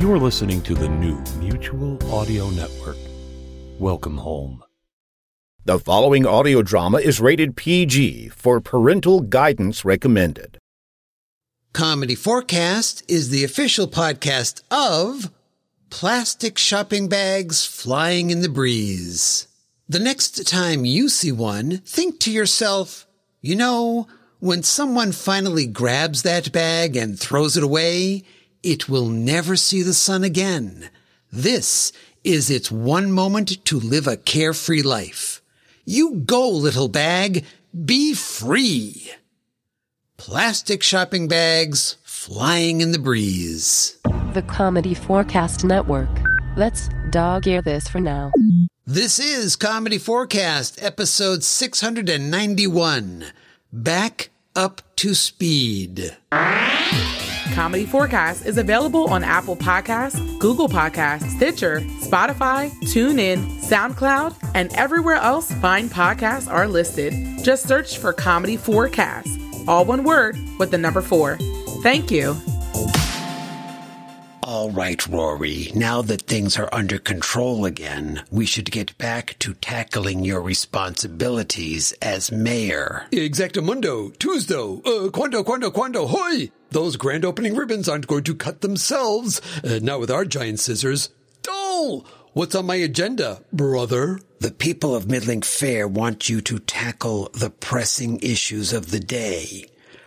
You're listening to the new Mutual Audio Network. Welcome home. The following audio drama is rated PG for parental guidance recommended. Comedy Forecast is the official podcast of Plastic Shopping Bags Flying in the Breeze. The next time you see one, think to yourself, you know, when someone finally grabs that bag and throws it away, it will never see the sun again. This is its one moment to live a carefree life. You go, little bag. Be free. Plastic shopping bags flying in the breeze. The Comedy Forecast Network. Let's dog ear this for now. This is Comedy Forecast, episode 691. Back up to speed. Comedy Forecast is available on Apple Podcasts, Google Podcasts, Stitcher, Spotify, TuneIn, SoundCloud, and everywhere else fine podcasts are listed. Just search for Comedy Forecast, all one word with the number four. Thank you. All right, Rory, now that things are under control again, we should get back to tackling your responsibilities as mayor. Exactamundo, Tuesday, uh, quando, quando, quando, hoy! Those grand opening ribbons aren't going to cut themselves, uh, not with our giant scissors. Dole! What's on my agenda, brother? The people of Middling Fair want you to tackle the pressing issues of the day.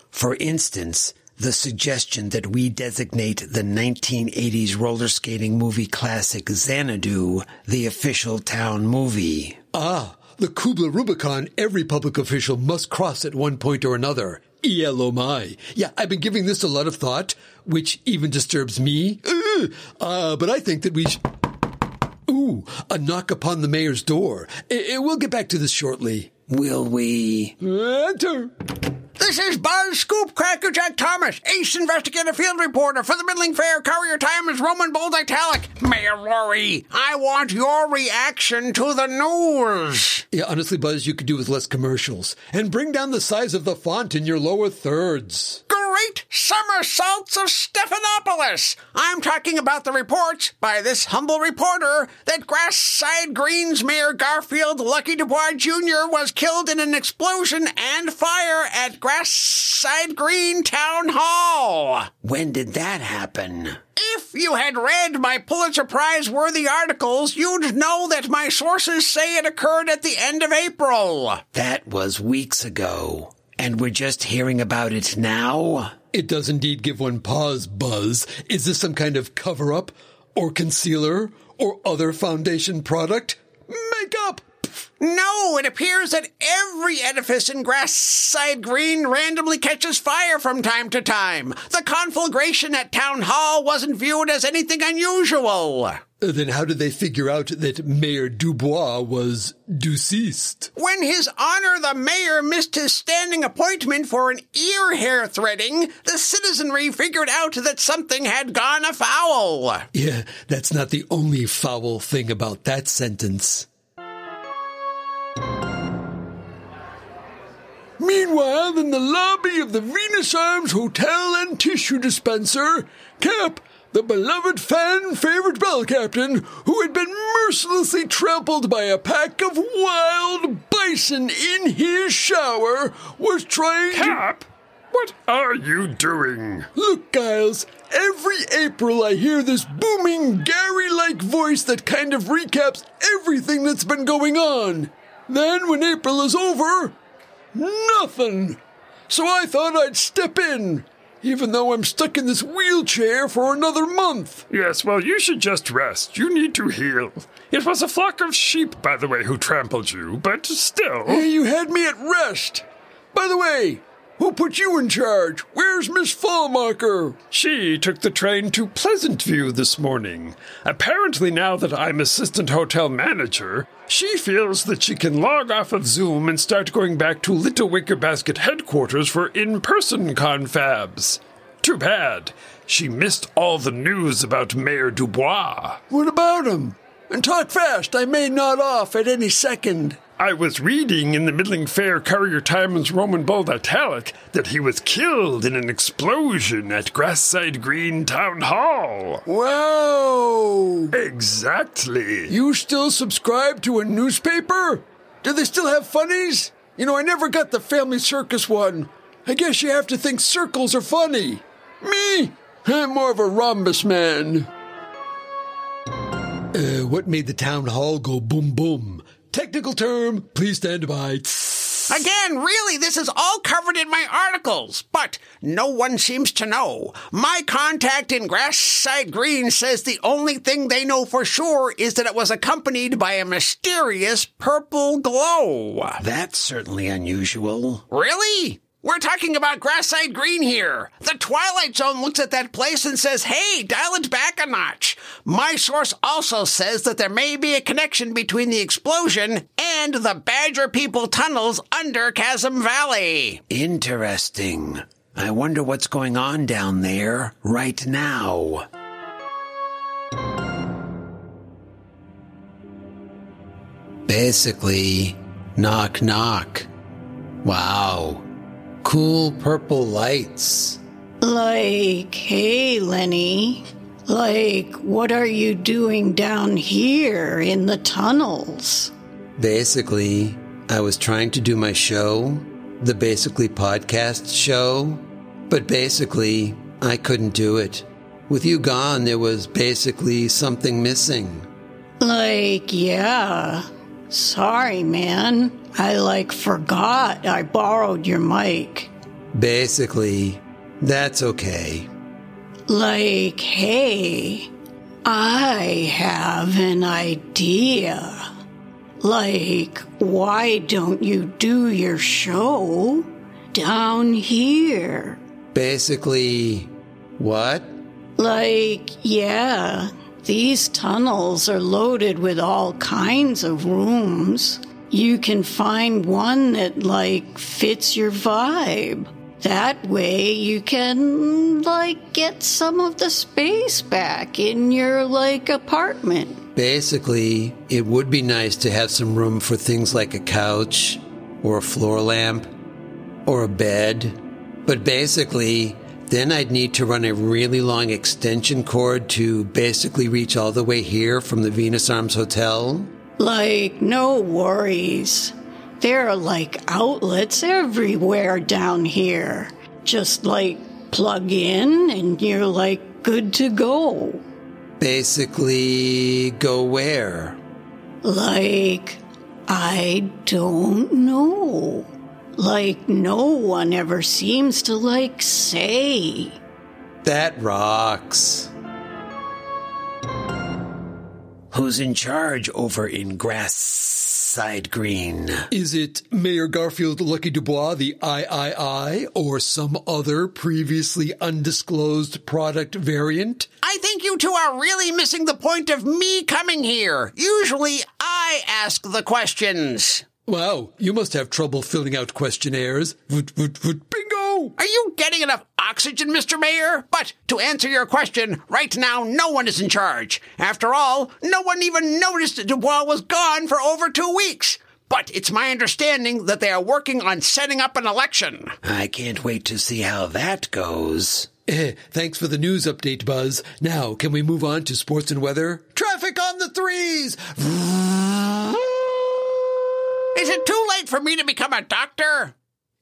For instance, the suggestion that we designate the 1980s roller skating movie classic Xanadu the official town movie. Ah, the Kubla Rubicon every public official must cross at one point or another. ELO my. Yeah, I've been giving this a lot of thought, which even disturbs me. Uh, but I think that we should... Ooh, a knock upon the mayor's door. I- I- we'll get back to this shortly. Will we? Enter. This is Buzz Scoop Crackerjack Thomas, ace investigative field reporter for the Middling Fair Courier Times Roman Bold Italic. Mayor Rory, I want your reaction to the news. Yeah, honestly, Buzz, you could do with less commercials and bring down the size of the font in your lower thirds. Great somersaults of Stephanopoulos. I'm talking about the reports by this humble reporter that Grassside Greene's Mayor Garfield Lucky Dubois Jr. was killed in an explosion and fire at Grassside Greene Town Hall. When did that happen? If you had read my Pulitzer Prize worthy articles, you'd know that my sources say it occurred at the end of April. That was weeks ago. And we're just hearing about it now? It does indeed give one pause, Buzz. Is this some kind of cover up, or concealer, or other foundation product? Makeup! No, it appears that every edifice in Grassside Greene randomly catches fire from time to time. The conflagration at Town Hall wasn't viewed as anything unusual. Uh, Then how did they figure out that Mayor Dubois was deceased? When His Honor the Mayor missed his standing appointment for an ear hair threading, the citizenry figured out that something had gone afoul. Yeah, that's not the only foul thing about that sentence. Meanwhile, in the lobby of the Venus Arms Hotel and Tissue Dispenser, Cap, the beloved fan favorite bell captain, who had been mercilessly trampled by a pack of wild bison in his shower, was trying Cap, what are you doing? Look, Giles, every April I hear this booming Gary like voice that kind of recaps everything that's been going on. Then, when April is over, nothing. So I thought I'd step in, even though I'm stuck in this wheelchair for another month. Yes, well, you should just rest. You need to heal. It was a flock of sheep, by the way, who trampled you, but still. You had me at rest. By the way, who put you in charge? Where's Miss Fallmarker? She took the train to Pleasant View this morning. Apparently, now that I'm assistant hotel manager, she feels that she can log off of Zoom and start going back to Little Wicker Basket headquarters for in person confabs. Too bad. She missed all the news about Mayor Dubois. What about him? And talk fast, I may nod off at any second. I was reading in the Middling Fair Courier Times Roman Bold Italic that he was killed in an explosion at Grassside Greene Town Hall. Wow! Exactly. You still subscribe to a newspaper? Do they still have funnies? You know, I never got the Family Circus one. I guess you have to think circles are funny. Me? I'm more of a rhombus man. Uh, what made the town hall go boom boom? Technical term, please stand by. Again, really, this is all covered in my articles, but no one seems to know. My contact in Grassside Greene says the only thing they know for sure is that it was accompanied by a mysterious purple glow. That's certainly unusual. Really? We're talking about Grassside Greene here. The Twilight Zone looks at that place and says, hey, dial it back a notch. My source also says that there may be a connection between the explosion and the Badger People tunnels under Chasm Valley. Interesting. I wonder what's going on down there right now. Basically, knock knock. Wow. Cool purple lights. Like, hey, Lenny. Like, what are you doing down here in the tunnels? Basically, I was trying to do my show, the Basically Podcast show, but basically, I couldn't do it. With you gone, there was basically something missing. Like, yeah. Sorry, man. I like forgot I borrowed your mic. Basically, that's okay. Like, hey, I have an idea. Like, why don't you do your show down here? Basically, what? Like, yeah, these tunnels are loaded with all kinds of rooms. You can find one that, like, fits your vibe. That way you can, like, get some of the space back in your, like, apartment. Basically, it would be nice to have some room for things like a couch, or a floor lamp, or a bed. But basically, then I'd need to run a really long extension cord to basically reach all the way here from the Venus Arms Hotel. Like, no worries. There are like outlets everywhere down here. Just like plug in and you're like good to go. Basically, go where? Like, I don't know. Like, no one ever seems to like say. That rocks. Who's in charge over in Grassside Greene? Is it Mayor Garfield Lucky Dubois, the III, or some other previously undisclosed product variant? I think you two are really missing the point of me coming here. Usually I ask the questions. Wow, you must have trouble filling out questionnaires. Voot, voot, voot, bingo! Are you getting enough oxygen, Mr. Mayor? But to answer your question, right now no one is in charge. After all, no one even noticed that Dubois was gone for over two weeks. But it's my understanding that they are working on setting up an election. I can't wait to see how that goes. Eh, thanks for the news update, Buzz. Now, can we move on to sports and weather? Traffic on the threes! Is it too late for me to become a doctor?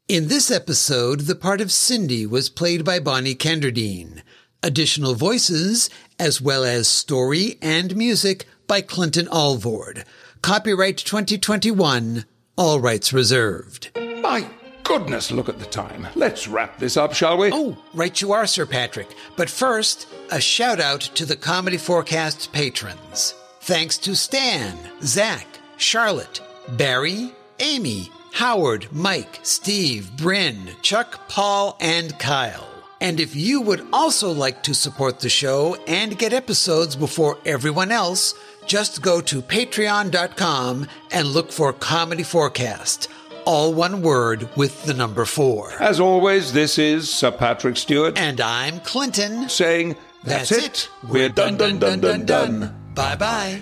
In this episode, the part of Cindy was played by Bonnie Kenderdine. Additional voices, as well as story and music by Clinton Alvord. Copyright 2021, all rights reserved. My goodness, look at the time. Let's wrap this up, shall we? Oh, right you are, Sir Patrick. But first, a shout out to the Comedy Forecast patrons. Thanks to Stan, Zach, Charlotte, Barry, Amy, Howard, Mike, Steve, Bryn, Chuck, Paul, and Kyle. And if you would also like to support the show and get episodes before everyone else, just go to patreon.com and look for Comedy Forecast. All one word with the number four. As always, this is Sir Patrick Stewart. And I'm Clinton. Saying, that's, it. We're done, done, done, done, done. Bye bye.